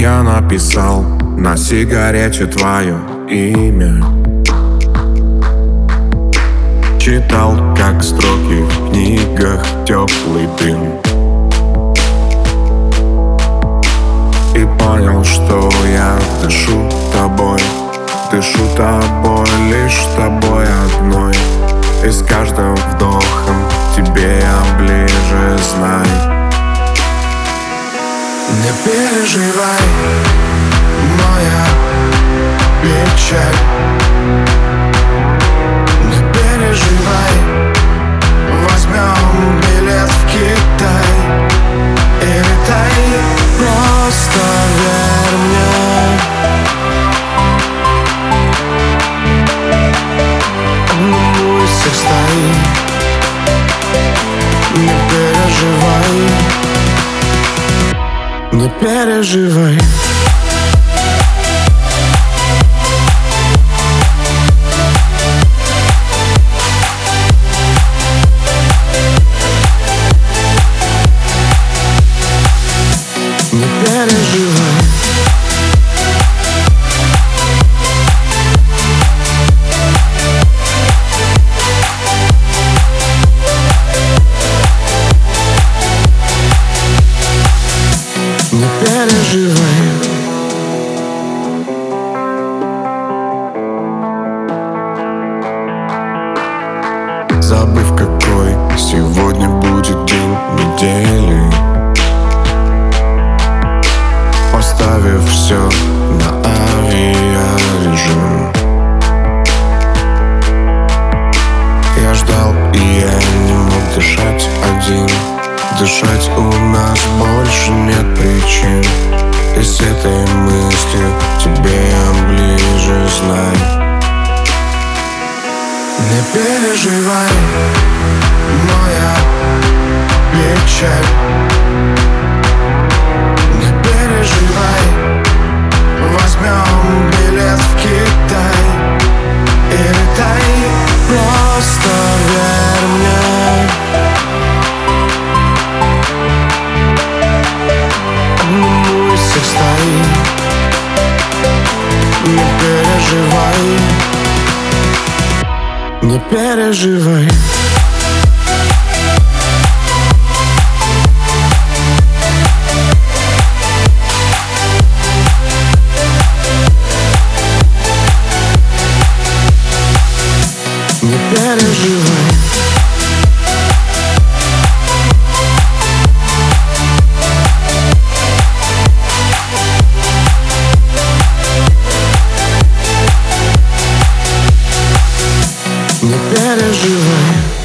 Я написал на сигарете твое имя. Читал, как строки в книгах теплый дым. И понял, что я дышу тобой. Дышу тобой, лишь тобой одной. И с каждым вдохом тебе я ближе, знай Не переживай, моя печаль. Не переживай, возьмем билет в Китай И летай, просто верь мне. Одному из всех Не переживай не переживай. Не переживай Забыв какой сегодня будет день недели. Поставив все на авиарежим. Я ждал и я не мог дышать один. Дышать у нас больше нет причин. И с этой мыслью тебе ближе знай Не переживай, моя печаль. Не переживай, возьмем билет в Китай И летай, просто верь мне. Одному из всех стоит. Не переживай не переживай. Не переживай Не переживай